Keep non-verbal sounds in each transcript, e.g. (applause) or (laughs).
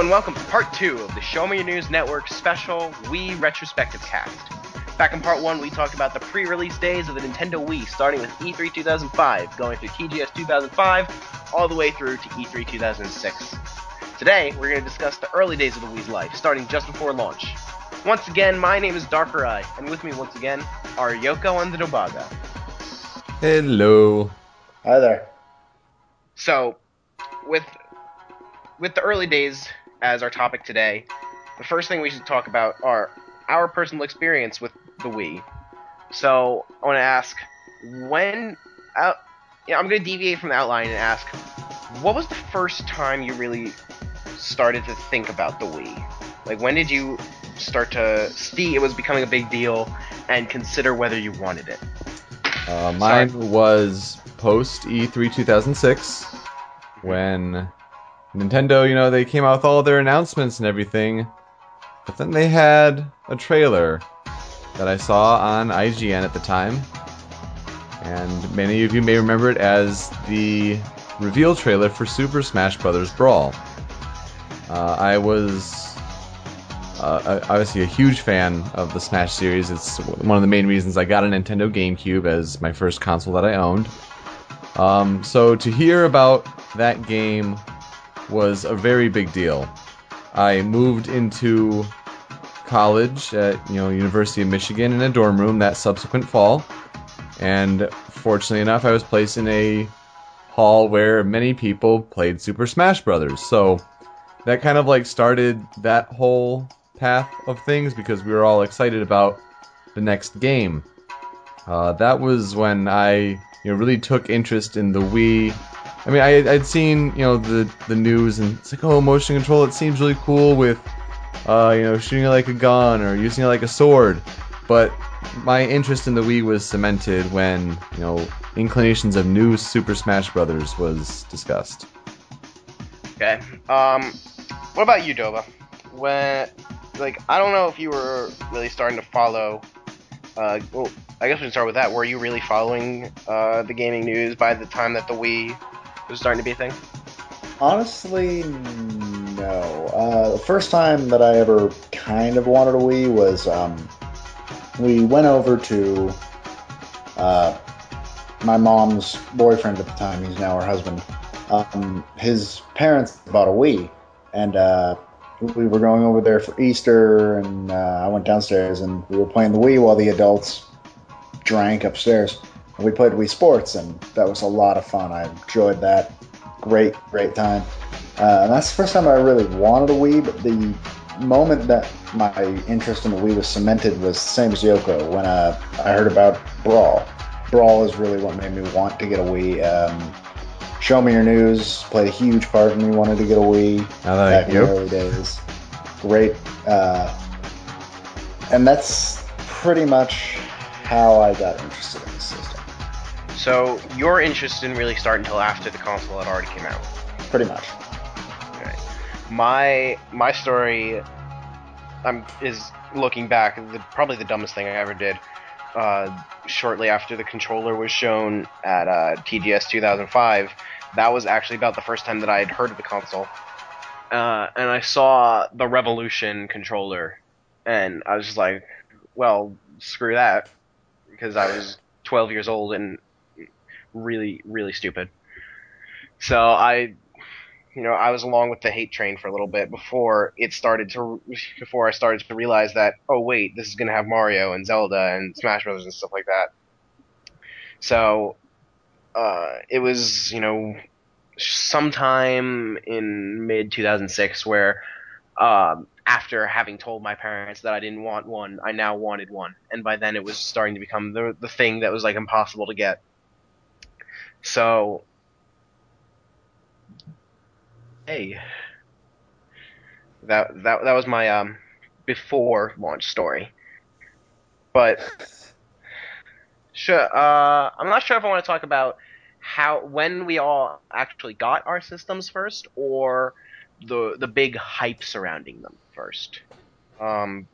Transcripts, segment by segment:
Hello and welcome to part two of the Show Me Your News Network special Wii retrospective cast. Back in part one, we talked about the pre-release days of the Nintendo Wii, starting with E3 2005, going through TGS 2005, all the way through to E3 2006. Today, we're going to discuss the early days of the Wii's life, starting just before launch. Once again, my name is Darker Eye, and with me once again are Yoko and the Nobaga. Hello. Hi there. So, with with the early days as our topic today, the first thing we should talk about are our personal experience with the Wii. So, I want to ask when I'm going to deviate from the outline and ask what was the first time you really started to think about the Wii? Like when did you start to see it was becoming a big deal and consider whether you wanted it? Uh, mine was post E3 2006 when Nintendo, you know, they came out with all their announcements and everything, but then they had a trailer that I saw on IGN at the time, and many of you may remember it as the reveal trailer for Super Smash Bros. Brawl. Uh, I was uh, obviously a huge fan of the Smash series. It's one of the main reasons I got a Nintendo GameCube as my first console that I owned. Um, so to hear about that game was a very big deal. I moved into college at you know University of Michigan in a dorm room that subsequent fall, and fortunately enough, I was placed in a hall where many people played Super Smash Brothers. So that kind of like started that whole path of things because we were all excited about the next game. Uh, that was when I you know really took interest in the Wii I mean, I, I'd seen you know the the news and it's like, oh, motion control. It seems really cool with, uh, you know, shooting it like a gun or using it like a sword. But my interest in the Wii was cemented when you know inclinations of new Super Smash Brothers was discussed. Okay. Um, what about you, Doba? When, like, I don't know if you were really starting to follow. Uh, well, I guess we can start with that. Were you really following uh, the gaming news by the time that the Wii was starting to be a thing? Honestly, no. Uh, the first time that I ever kind of wanted a Wii was um, we went over to uh, my mom's boyfriend at the time. He's now her husband. Um, his parents bought a Wii, and uh, we were going over there for Easter, and uh, I went downstairs, and we were playing the Wii while the adults drank upstairs. We played Wii Sports, and that was a lot of fun. I enjoyed that. Great, great time. Uh, and that's the first time I really wanted a Wii, but the moment that my interest in the Wii was cemented was the same as Yoko when uh, I heard about Brawl. Brawl is really what made me want to get a Wii. Um, Show Me Your News played a huge part in me wanting to get a Wii I like back in you. the early days. Great. Uh, and that's pretty much how I got interested in. So your interest didn't really start until after the console had already came out. Pretty much. My my story, um, is looking back, the, probably the dumbest thing I ever did. Uh, shortly after the controller was shown at uh, TGS 2005, that was actually about the first time that I had heard of the console. Uh, and I saw the Revolution controller, and I was just like, well, screw that, because I was 12 years old and really, really stupid. So I, you know, I was along with the hate train for a little bit before it started to, before I started to realize that, oh wait, this is gonna have Mario and Zelda and Smash Brothers and stuff like that. So, uh, it was, you know, sometime in mid 2006 where, um, after having told my parents that I didn't want one, I now wanted one, and by then it was starting to become the the thing that was like impossible to get. So, hey, that that that was my um before launch story. But sure, uh, I'm not sure if I want to talk about how when we all actually got our systems first, or the the big hype surrounding them first. Um,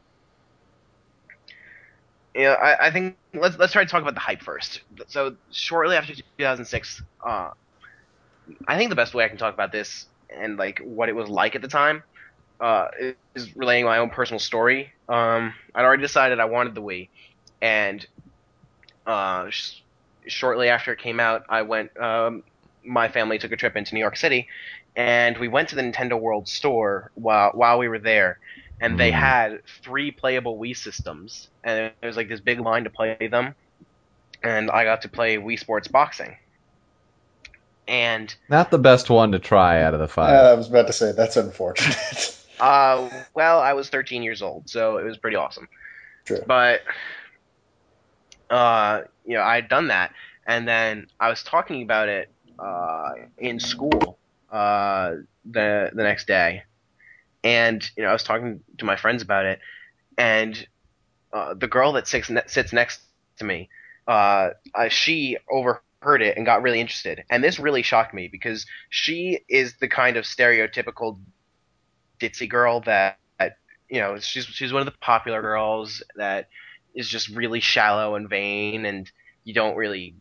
yeah, I, I think let's let's try to talk about the hype first. So shortly after 2006, uh, I think the best way I can talk about this and like what it was like at the time uh, is relating my own personal story. Um, I'd already decided I wanted the Wii, and uh, sh- shortly after it came out, I went. Um, my family took a trip into New York City, and we went to the Nintendo World Store while while we were there, and they Mm. had three playable Wii systems, and there was like this big line to play them, and I got to play Wii Sports Boxing, and Not the best one to try out of the five. Uh, I was about to say that's unfortunate. (laughs) uh, well, I was 13 years old, so it was pretty awesome. True. But uh, you know, I had done that, and then I was talking about it uh, in school uh, the the next day, and you know, I was talking to my friends about it, and uh, the girl that sits ne- sits next to me, uh, uh, she overheard it and got really interested, and this really shocked me because she is the kind of stereotypical ditzy girl that, that you know she's she's one of the popular girls that is just really shallow and vain and you don't really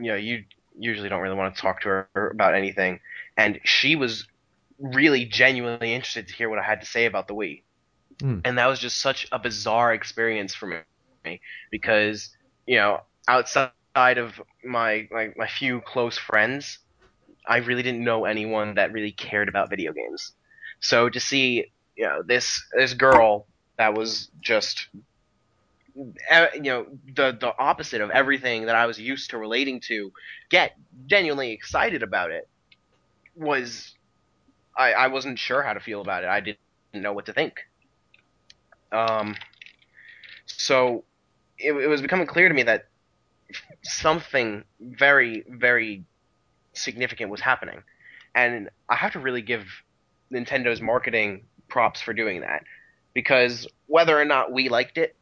you know you usually don't really want to talk to her about anything. And she was really genuinely interested to hear what I had to say about the Wii Hmm. and that was just such a bizarre experience for me because you know outside of my my, my few close friends I really didn't know anyone that really cared about video games so to see you know this this girl that was just uh, you know the the opposite of everything that I was used to relating to get genuinely excited about it was I I wasn't sure how to feel about it. I didn't know what to think. Um so it, it was becoming clear to me that something very very significant was happening. And I have to really give Nintendo's marketing props for doing that because whether or not we liked it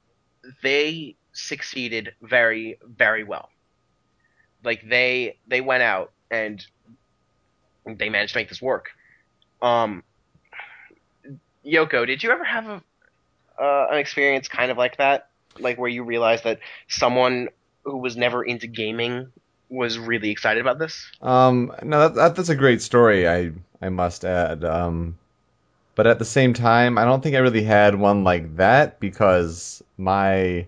they succeeded very very well like they they went out and they managed to make this work um yoko did you ever have a uh, an experience kind of like that like where you realized that someone who was never into gaming was really excited about this Um, no, that, that, that's a great story. I I must add. Um, but at the same time, I don't think I really had one like that because my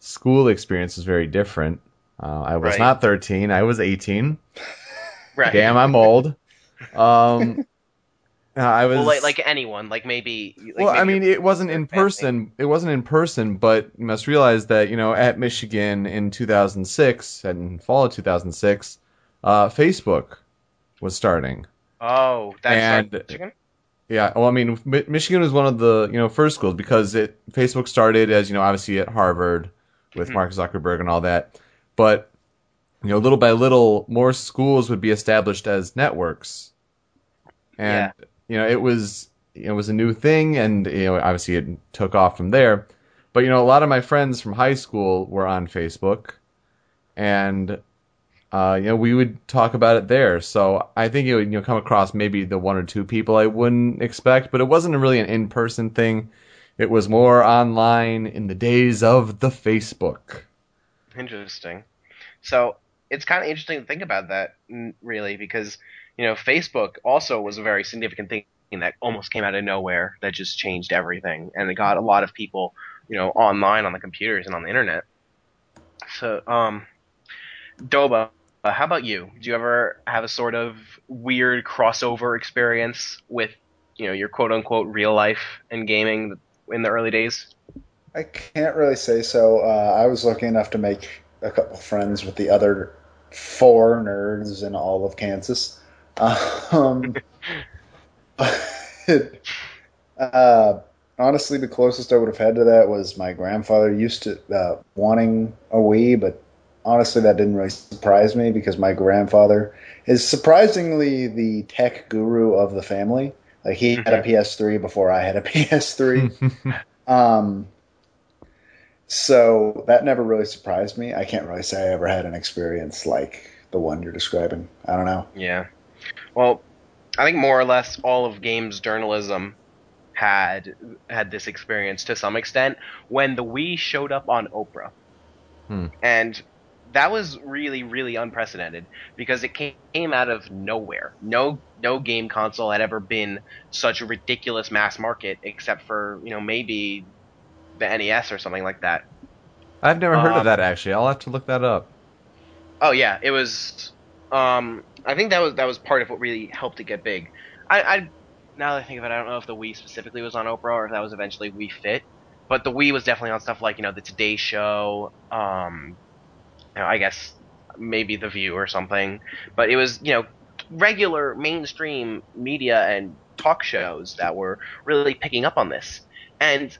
school experience is very different. Uh, I was Right. not 13. I was 18. right Damn, I'm old. (laughs) Um, I was well like like anyone like maybe like well, I mean, it wasn't in person. It wasn't in person, but you must realize that you know at Michigan in 2006 and fall of 2006, uh, Facebook was starting. oh that's and-. Chicken? Yeah, well, I mean, Mi- Michigan was one of the you know first schools because it Facebook started as you know obviously at Harvard with Mhm. Mark Zuckerberg and all that, but you know little by little more schools would be established as networks, and you know it was it was a new thing, and you know obviously it took off from there. But you know a lot of my friends from high school were on Facebook, and uh, you know, we would talk about it there. So I think it would you come across maybe the one or two people I wouldn't expect, but it wasn't really an in-person thing. It was more online in the days of the Facebook. Interesting. So it's kind of interesting to think about that, really, because you know Facebook also was a very significant thing that almost came out of nowhere that just changed everything, and it got a lot of people, you know, online on the computers and on the internet. So, um, Doba, uh, how about you? Do you ever have a sort of weird crossover experience with, you know, your quote unquote real life and gaming in the early days? I can't really say so. Uh, I was lucky enough to make a couple friends with the other four nerds in all of Kansas. Um, but, uh, honestly, the closest I would have had to that was my grandfather used to uh, wanting a Wii, but honestly, that didn't really surprise me because my grandfather is surprisingly the tech guru of the family. Like he had a PS3 before I had a (laughs) PS3. (laughs) Um, so that never really surprised me. I can't really say I ever had an experience like the one you're describing. I don't know. Yeah. Well, I think more or less all of games journalism had had this experience to some extent when the Wii showed up on Oprah. Hmm. And that was really really unprecedented because it came out of nowhere. No no game console had ever been such a ridiculous mass market except for you know maybe the NES or something like that. I've never heard Um, of that actually. I'll have to look that up. Oh yeah, it was. Um, I think that was that was part of what really helped it get big. I, I now that I think of it, I don't know if the Wii specifically was on Oprah or if that was eventually Wii Fit, but the Wii was definitely on stuff like you know the Today Show. Um, you know, I guess maybe The View or something, but it was you know regular mainstream media and talk shows that were really picking up on this, and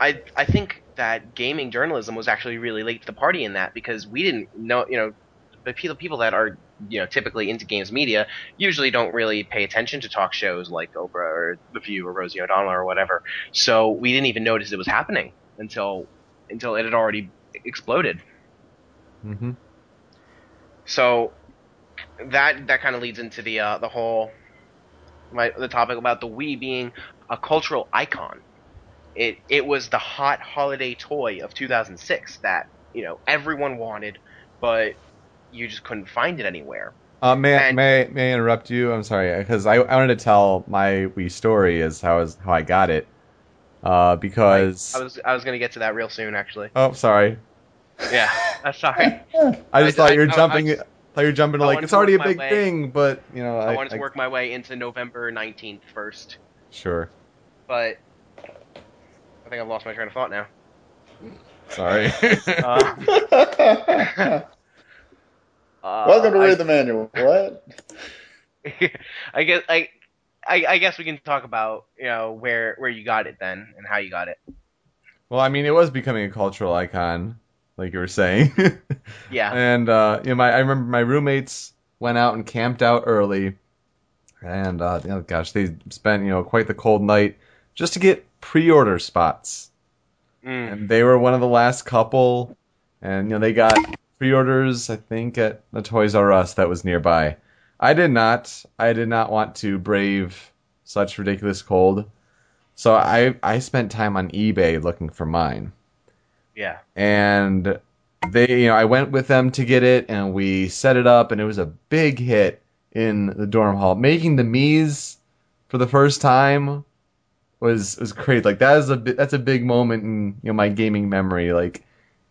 I I think that gaming journalism was actually really late to the party in that because we didn't know you know the people people that are you know typically into games media usually don't really pay attention to talk shows like Oprah or The View or Rosie O'Donnell or whatever. So we didn't even notice it was happening until until it had already exploded. hmm So that that kind of leads into the uh, the whole my, the topic about the Wii being a cultural icon. It it was the hot holiday toy of 2006 that you know everyone wanted, but you just couldn't find it anywhere. Uh, may, And- may, may I interrupt you? I'm sorry because I, I wanted to tell my Wii story as how is how I got it. Uh, because I was I was gonna get to that real soon actually. oh sorry, (laughs) Yeah, I'm sorry. I just I- thought you were I- I- jumping. I I, thought you were jumping to like it's to already a big way. thing, but you know I, I, wanted to work my way into November 19th first, Sure, but I think I've lost my train of thought now. sorry. (laughs) Uh, (laughs) uh, Welcome to I- read the manual. What? (laughs) I guess I, I I guess we can talk about you know where where you got it then and how you got it. well, I mean, it was becoming a cultural icon, like you were saying. (laughs) Yeah. And uh, you know, my I remember my roommates went out and camped out early, and uh, you know, gosh, they spent you know quite the cold night just to get pre-order spots, Mm. and they were one of the last couple, and you know they got pre-orders I think at the Toys R Us that was nearby. I did not. I did not want to brave such ridiculous cold, so I I spent time on eBay looking for mine Yeah. and they you know I went with them to get it and we set it up and it was a big hit in the dorm hall making the Mii's for the first time was was great like that is a that's a big moment in you know my gaming memory like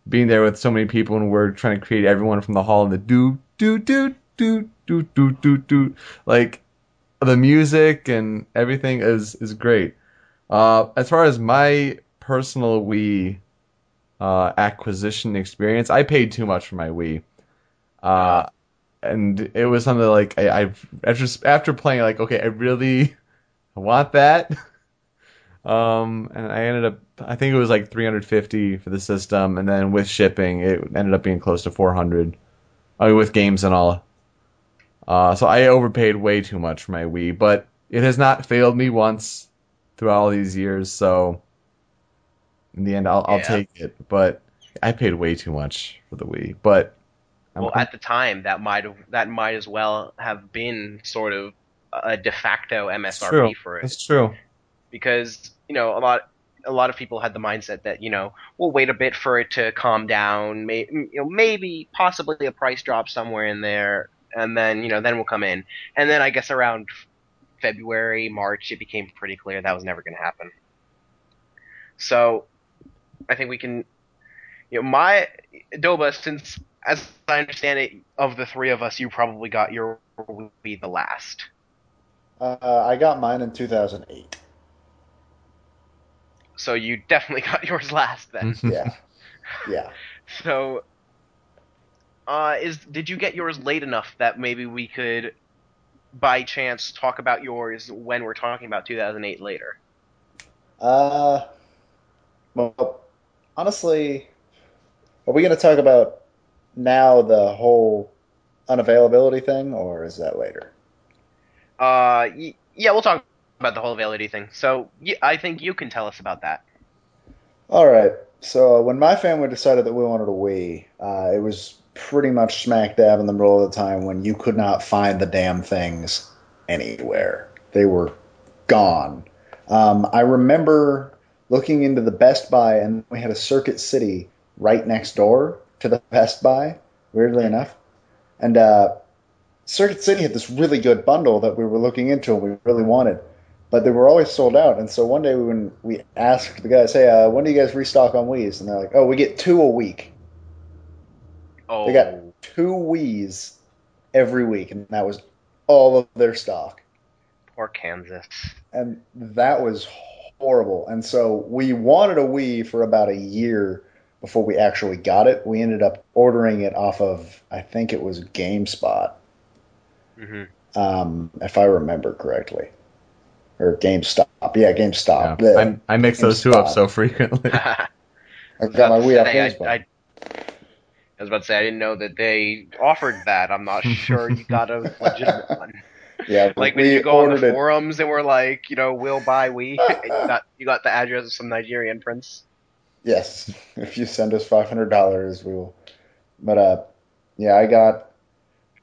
being there with so many people and we're trying to create everyone from the hall and the do do do do do do do do like the music and everything is is great uh as far as my personal Wii uh, acquisition experience. I paid too much for my Wii, uh, and it was something like I, I after after playing like okay, I really (laughs) want that. Um, and I ended up I think it was like 350 for the system, and then with shipping, it ended up being close to 400. I mean, with games and all. Uh, so I overpaid way too much for my Wii, but it has not failed me once throughout all these years. So in the end, I'll, I'll take it. But I paid way too much for the Wii. But I'm- Well, at the time, that might have that might as well have been sort of a de facto MSRP true. for it. It's true. because you know a lot a lot of people had the mindset that you know we'll wait a bit for it to calm down, may, you know maybe possibly a price drop somewhere in there, and then you know then we'll come in, and then I guess around February March it became pretty clear that was never going to happen. So I think we can, you know, my Doba since as I understand it, of the three of us, you probably got your be the last. Uh, I got mine in 2008. So you definitely (laughs) got yours last then. (laughs) Yeah. Yeah. So, uh, is did you get yours late enough that maybe we could, by chance, talk about yours when we're talking about 2008 later? Uh, well, honestly, are we going to talk about now the whole unavailability thing, or is that later? Uh, y- yeah, we'll talk about the whole availability thing. So, I think you can tell us about that. All right. So when my family decided that we wanted a Wii, uh, it was pretty much smack dab in the middle of the time when you could not find the damn things anywhere. They were gone. Um, I remember looking into the Best Buy, and we had a Circuit City right next door to the Best Buy. weirdly enough. And uh, Circuit City had this really good bundle that we were looking into and we really wanted, but they were always sold out. And so one day when we asked the guys, "Hey, uh, when do you guys restock on Wii's?" and they're like, "Oh, we get two a week." Oh, They got two Wii's every week, and that was all of their stock. poor Kansas. and that was horrible. And so we wanted a Wii for about a year before we actually got it. We ended up ordering it off of, I think it was GameSpot, hmm um, if I remember correctly, or GameStop. Yeah, GameStop. Yeah. Yeah. I, I mix those two up so frequently. (laughs) I got my Wii off I, I, I was about to say I didn't know that they offered that. I'm not sure you got a (laughs) legitimate one. yeah, Like when you go on ordered the it. forums and we're like, you know, we'll buy we. (laughs) you got you got the address of some Nigerian prince. Yes, if you send us five hundred dollars, we will. But uh, yeah, I got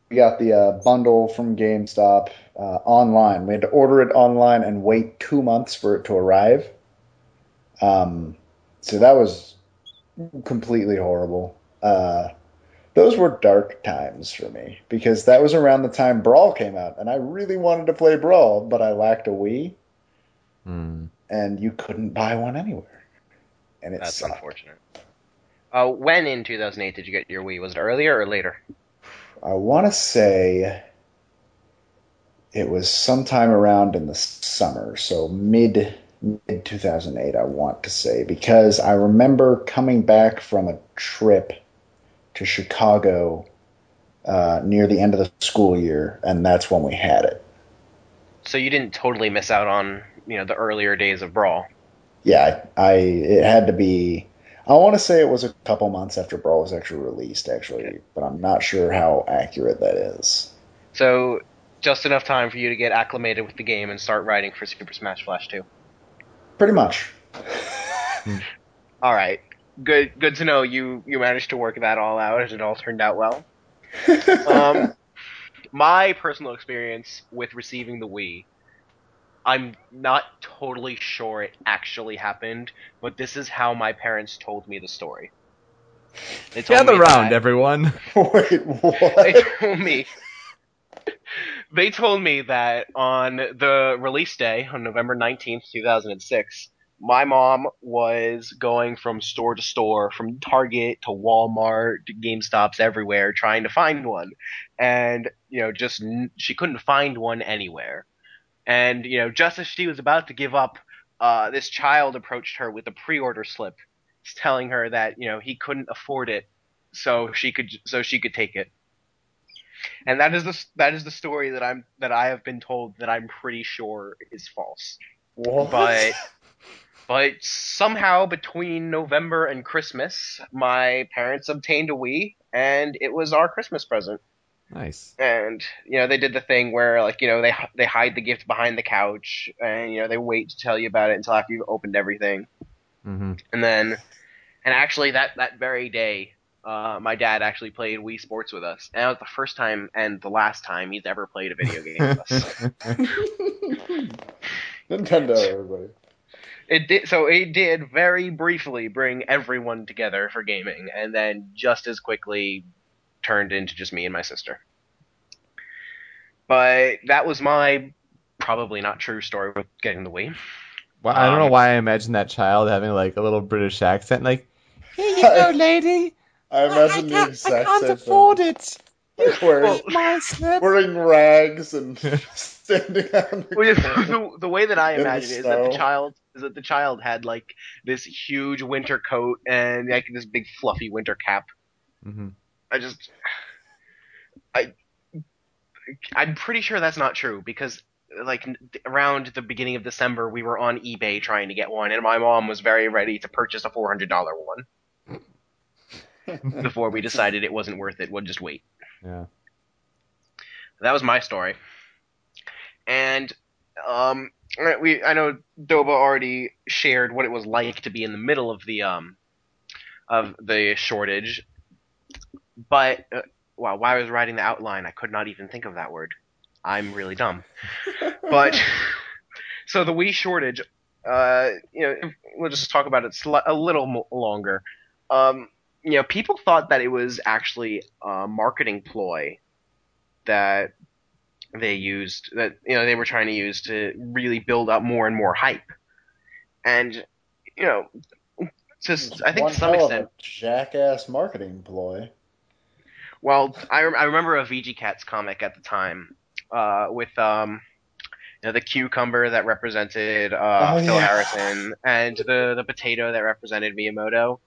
we got the uh, bundle from GameStop uh, online. We had to order it online and wait two months for it to arrive. Um, so that was completely horrible. Uh, those were dark times for me because that was around the time Brawl came out, and I really wanted to play Brawl, but I lacked a Wii, Hmm. and you couldn't buy one anywhere, and it That's sucked. unfortunate. Uh, when in 2008 did you get your Wii? Was it earlier or later? I want to say it was sometime around in the summer, so mid mid 2008. I want to say because I remember coming back from a trip to Chicago uh, near the end of the school year, and that's when we had it. So you didn't totally miss out on you know the earlier days of Brawl. Yeah, I, I it had to be. I want to say it was a couple months after Brawl was actually released, actually, but I'm not sure how accurate that is. So just enough time for you to get acclimated with the game and start writing for Super Smash Flash 2. Pretty much. (laughs) All right. Good good to know you you managed to work that all out and it all turned out well. (laughs) Um my personal experience with receiving the Wii I'm not totally sure it actually happened, but this is how my parents told me the story. They told Gather me round, that- everyone. (laughs) Wait, what? they told me they told me that on the release day on November 19th, 2006, my mom was going from store to store, from Target to Walmart to GameStops everywhere trying to find one. And, you know, just she couldn't find one anywhere. And, you know, just as she was about to give up, uh, this child approached her with a pre-order slip telling her that, you know, he couldn't afford it so she could so she could take it. And that is the that is the story that I'm that I have been told that I'm pretty sure is false. What? But but somehow between November and Christmas, my parents obtained a Wii, and it was our Christmas present. Nice. And you know they did the thing where like you know they they hide the gift behind the couch, and you know they wait to tell you about it until after you've opened everything. hmm And then, and actually that that very day, uh, my dad actually played Wii Sports with us, and that was the first time and the last time he's ever played a video game with us. (laughs) Nintendo, everybody. It did so it did very briefly bring everyone together for gaming, and then just as quickly turned into just me and my sister. But that was my probably not true story with getting the Wii. Well, I don't know Um, why I imagine that child having like a little British accent, like, "Here you (laughs) go, lady. I imagine the exact I can't same afford it. thing. (laughs) Wearing, Well- My slip." wearing rags and (laughs) standing on the Well, the, the way that I imagine it is that the child is that the child had like this huge winter coat and like this big fluffy winter cap. Mm-hmm. I just, I, I'm pretty sure that's not true because like around the beginning of December we were on eBay trying to get one and my mom was very ready to purchase a four hundred dollar one (laughs) before we decided it wasn't worth it. We'll just wait. Yeah. That was my story. And um, we I know Doba already shared what it was like to be in the middle of the um of the shortage, but uh, well, while I was writing the outline, I could not even think of that word. I'm really dumb. (laughs) But (laughs) so the Wii shortage, uh, you know, we'll just talk about it sli- a little mo- longer. Um, you know, people thought that it was actually a marketing ploy that they used that you know they were trying to use to really build up more and more hype, and you know, just I think One to some extent, a jackass marketing ploy. well, I, I remember a VG Cats comic at the time uh, with um, you know, the cucumber that represented uh, Oh, Phil yeah. Harrison and the the potato that represented Miyamoto,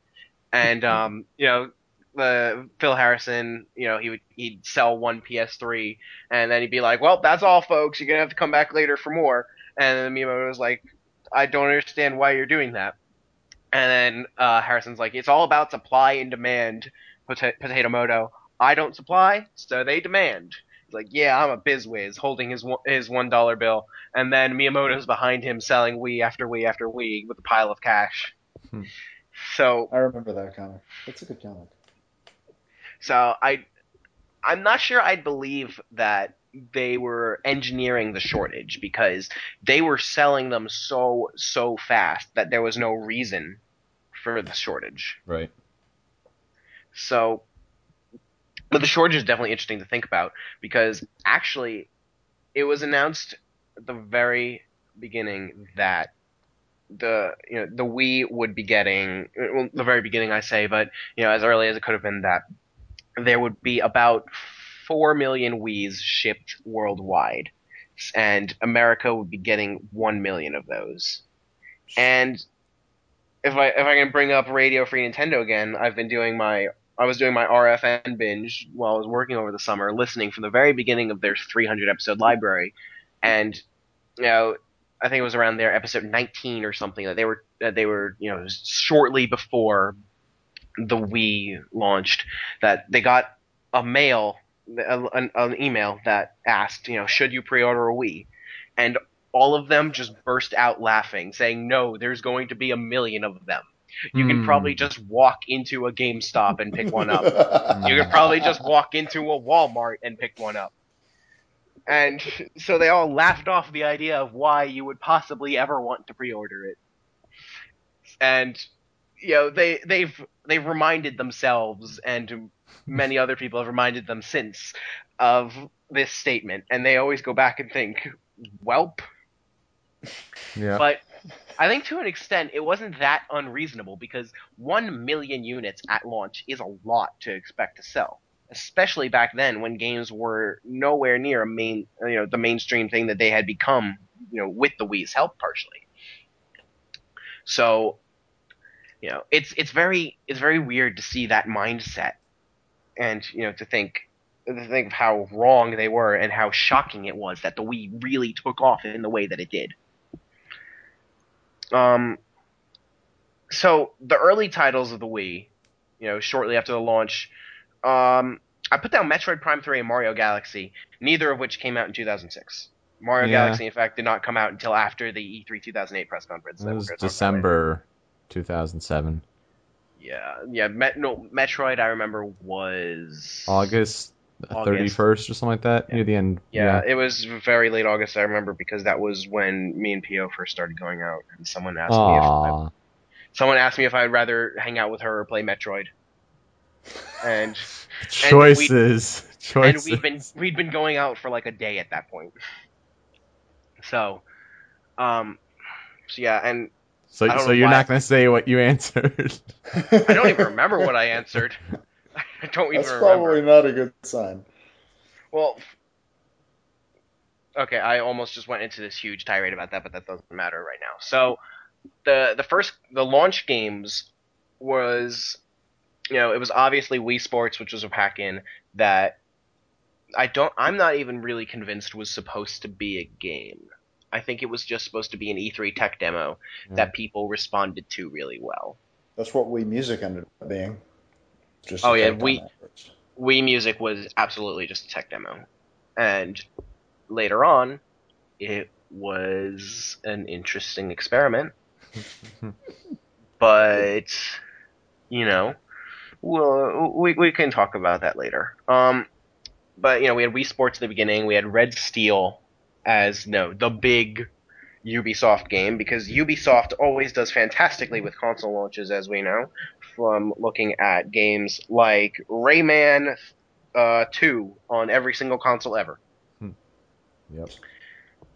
and um, you know the Phil Harrison, you know he would he'd sell one PS3 and then he'd be like, well, that's all, folks. You're gonna have to come back later for more. And then Miyamoto was like, I don't understand why you're doing that. And then uh, Harrison's like, it's all about supply and demand, Pota- Potato Moto. I don't supply, so they demand. He's like, yeah, I'm a bizwiz, holding his one, his one dollar bill, and then Miyamoto's behind him selling Wii after Wii after Wii with a pile of cash. So, I remember that comic. It's a good comic. so I, I'm not sure I'd believe that they were engineering the shortage because they were selling them so so fast that there was no reason for the shortage. Right. So, but the shortage is definitely interesting to think about because actually, it was announced at the very beginning that the you know the Wii would be getting well, the very beginning I say, but you know as early as it could have been that there would be about four million Wii's shipped worldwide, and America would be getting one million of those. And if I if I can bring up Radio Free Nintendo again, I've been doing my I was doing my RFN binge while I was working over the summer, listening from the very beginning of their 300 episode library, and you know I think it was around there, episode 19 or something that they were that they were you know shortly before the Wii launched that they got a mail an, an email that asked you know should you pre-order a Wii and all of them just burst out laughing saying no there's going to be a million of them you can Hmm. probably just walk into a GameStop and pick one up (laughs) you could probably just walk into a Walmart and pick one up. And so they all laughed off the idea of why you would possibly ever want to pre-order it. And you know, they they've they've reminded themselves and many other people have reminded them since of this statement and they always go back and think, "Welp, Yeah. but I think to an extent it wasn't that unreasonable because one million units at launch is a lot to expect to sell, especially back then when games were nowhere near a main, you know, the mainstream thing that they had become, you know, with the Wii's help partially. So, you know, it's it's very it's very weird to see that mindset, and you know, to think to think of how wrong they were and how shocking it was that the Wii really took off in the way that it did. Um, so the early titles of the Wii, you know, shortly after the launch, um, I put down Metroid Prime 3 and Mario Galaxy, neither of which came out in 2006. Mario Yeah. Galaxy, in fact, did not come out until after the E3 2008 press conference. It was gonna talk about later. December 2007. Yeah, yeah. Met, no, Metroid, I remember was August August. 31st or something like that, Yeah. near the end. Yeah, it was very late August. I remember because that was when me and Po first started going out, and someone asked me if I, someone asked me if I'd rather hang out with her or play Metroid, and Choices. and Choices. we'd been we'd been going out for like a day at that point. So, um, so yeah, and so so you're why- not going to say what you answered. (laughs) I don't even remember what I answered. (laughs) I don't even That's remember. probably not a good sign. Well, okay, I almost just went into this huge tirade about that, but that doesn't matter right now. So, the the first the launch games was, you know, it was obviously Wii Sports, which was a pack in that I don't I'm not even really convinced was supposed to be a game. I think it was just supposed to be an E3 tech demo Yeah. that people responded to really well. That's what Wii Music ended up being. Just Oh, yeah, Wii- that. Wii Music was absolutely just a tech demo. And later on, it was an interesting experiment. (laughs) but, you know, well, we, we can talk about that later. Um, but, you know, we had Wii Sports at the beginning. We had Red Steel as, no, the big Ubisoft game because Ubisoft always does fantastically with console launches, as we know. from looking at games like Rayman uh, 2 on every single console ever. Yep.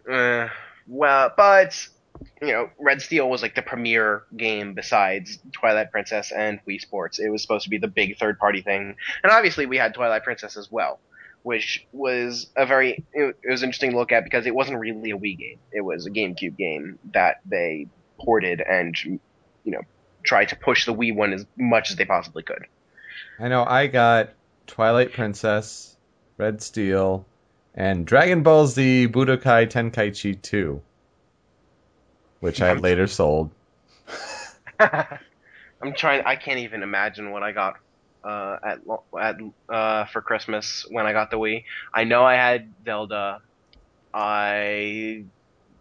Uh, well, but you know, Red Steel was like the premier game besides Twilight Princess and Wii Sports. It was supposed to be the big third party thing, and obviously we had Twilight Princess as well, which was a very it was interesting to look at because it wasn't really a Wii game. It was a GameCube game that they ported and you know tried to push the Wii one as much as they possibly could. I know I got Twilight Princess, Red Steel, and Dragon Ball Z Budokai Tenkaichi 2, which I later sold. (laughs) I'm trying. I can't even imagine what I got uh, at at uh, for Christmas when I got the Wii. I know I had Zelda. I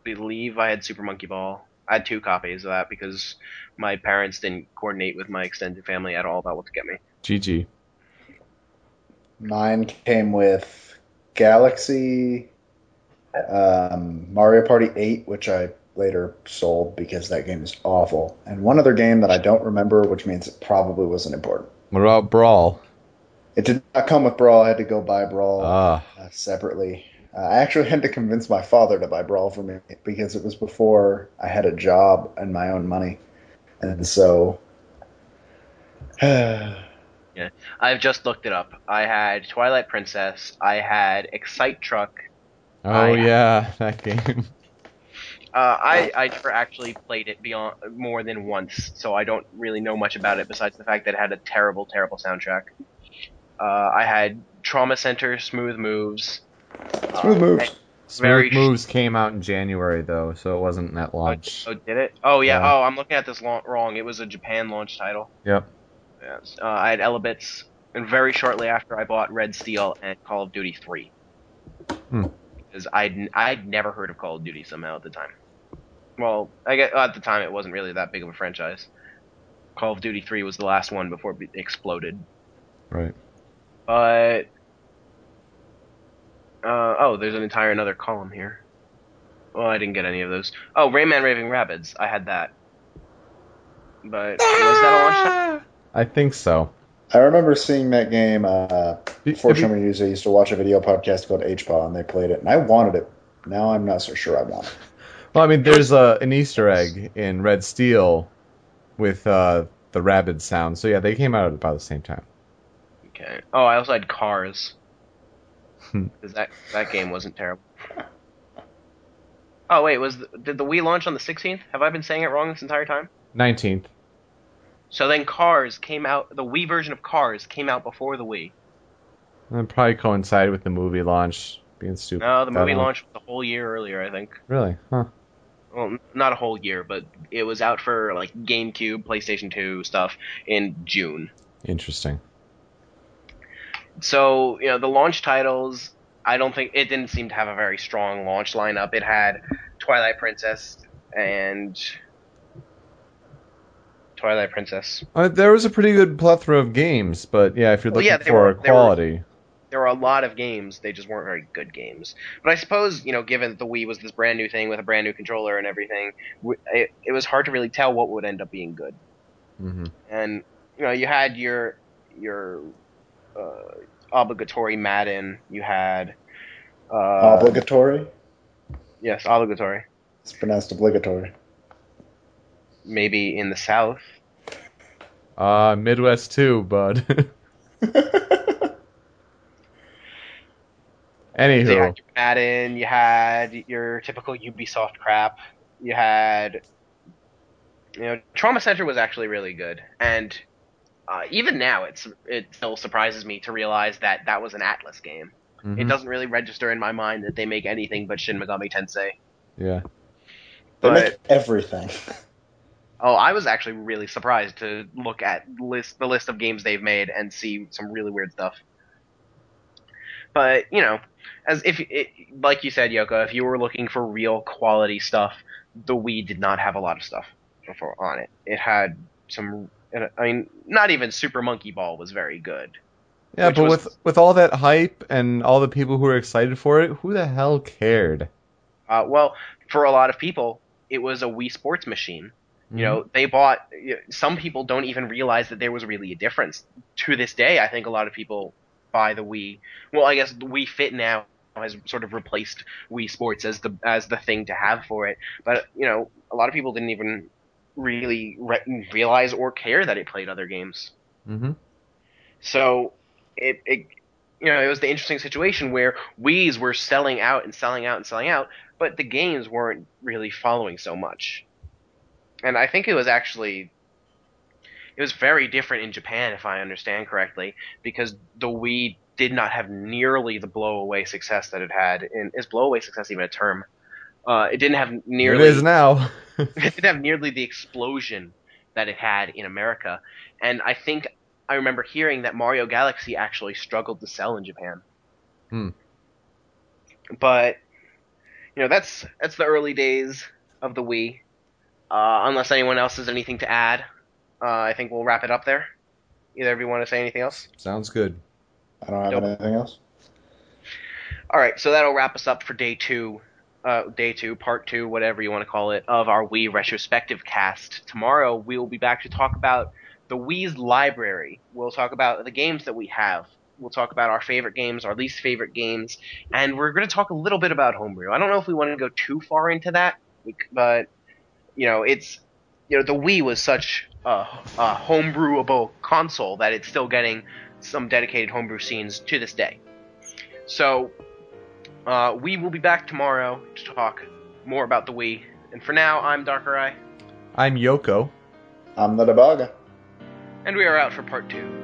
believe I had Super Monkey Ball. I had two copies of that because my parents didn't coordinate with my extended family at all about what to get me. GG. Mine came with Galaxy, um, Mario Party 8, which I later sold because that game is awful, and one other game that I don't remember, which means it probably wasn't important. What about Brawl? It did not come with Brawl. I had to go buy Brawl Ah, uh, separately. Uh, I actually (laughs) had to convince my father to buy Brawl for me because it was before I had a job and my own money, and so. (sighs) yeah. I've just looked it up. I had Twilight Princess. I had Excite Truck. oh I- yeah, that game. (laughs) Uh, I I never actually played it beyond more than once, so I don't really know much about it besides the fact that it had a terrible, terrible soundtrack. Uh, I had Trauma Center, Smooth Moves. Smooth uh, moves. Smooth Very sh- Moves came out in January though, so it wasn't at launch. Oh, did it? Oh yeah. Yeah. Oh, I'm looking at this lo- wrong. It was a Japan launch title. Yep. Yes. Uh, I had Elebits, and very shortly after, I bought Red Steel and Call of Duty 3. Hmm. Because I'd I'd never heard of Call of Duty somehow at the time. Well, I get at the time it wasn't really that big of a franchise. Call of Duty 3 was the last one before it exploded. Right. But uh, oh, there's an entire another column here. Well, I didn't get any of those. Oh, Rayman Raving Rabbids, I had that. But was that a launch title? I think so. I remember seeing that game. Uh, If before you- Show Me News, I used to watch a video podcast called HBAW, and they played it, and I wanted it. Now I'm not so sure I want it. Well, I mean, there's a, an Easter egg in Red Steel with uh, the rabid sound. So yeah, they came out at about the same time. Okay. Oh, I also had Cars. Hmm. Because that that game wasn't terrible. Oh wait, was the, did the Wii launch on the 16th? Have I been saying it wrong this entire time? 19th. So then Cars came out. The Wii version of Cars came out before the Wii. That probably coincided with the movie launch being stupid. No, the movie launch launched a whole year earlier, I think. Really? Huh. Well, not a whole year, but it was out for like GameCube, PlayStation 2 stuff in June. Interesting. So, you know, the launch titles, I don't think it didn't seem to have a very strong launch lineup. It had Twilight Princess and Twilight Princess. Uh, there was a pretty good plethora of games, but yeah, if you're Well, looking yeah, for were- quality, There were a lot of games, they just weren't very good games. But I suppose, you know, given that the Wii was this brand new thing with a brand new controller and everything, it, it was hard to really tell what would end up being good. hmm and you know you had your your uh, obligatory Madden. You had uh, Obligatory? yes, obligatory. It's pronounced obligatory. Maybe in the South. uh, Midwest too, bud. (laughs) (laughs) So you Anywho, had your Madden. You had your typical Ubisoft crap. You had you know Trauma Center was actually really good, and uh, even now it's it still surprises me to realize that that was an Atlus game. It mhm, doesn't really register in my mind that they make anything but Shin Megami Tensei. yeah, They But- make everything. (laughs) Oh, I was actually really surprised to look at list the list of games they've made and see some really weird stuff. But you know, as if it, like you said, Yoko, if you were looking for real quality stuff, the Wii did not have a lot of stuff before on it. It had some. I mean, not even Super Monkey Ball was very good. yeah. But was- with with all that hype and all the people who were excited for it, who the hell cared? Uh, well, for a lot of people, it was a Wii Sports machine, You know, they bought. Some people don't even realize that there was really a difference. To this day, I think a lot of people buy the Wii. Well, I guess the Wii Fit now has sort of replaced Wii Sports as the as the thing to have for it. But you know, a lot of people didn't even really re- realize or care that it played other games. Mm-hmm. So it, it you know it was the interesting situation where Wii's were selling out and selling out and selling out, but the games weren't really following so much. And I think it was actually it was very different in Japan, if I understand correctly, because the Wii did not have nearly the blowaway success that it had. In is blowaway success even a term? Uh, it didn't have nearly is now. (laughs) it didn't have nearly the explosion that it had in America. And I think I remember hearing that Mario Galaxy actually struggled to sell in Japan. Hmm. But you know, that's that's the early days of the Wii. Uh, unless anyone else has anything to add, uh, I think we'll wrap it up there. Either of you want to say anything else? Sounds good. I don't have Nope. anything else. All right, so that'll wrap us up for day two, uh, day two, part two, whatever you want to call it, of our Wii retrospective cast. Tomorrow we will be back to talk about the Wii's library. We'll talk about the games that we have. We'll talk about our favorite games, our least favorite games, and we're going to talk a little bit about homebrew. I don't know if we want to go too far into that, but you know, it's you know the Wii was such a, a homebrewable console that it's still getting some dedicated homebrew scenes to this day. So uh, we will be back tomorrow to talk more about the Wii. And for now, I'm Darker Eye, I'm Yoko. I'm the debugger. and we are out for part two.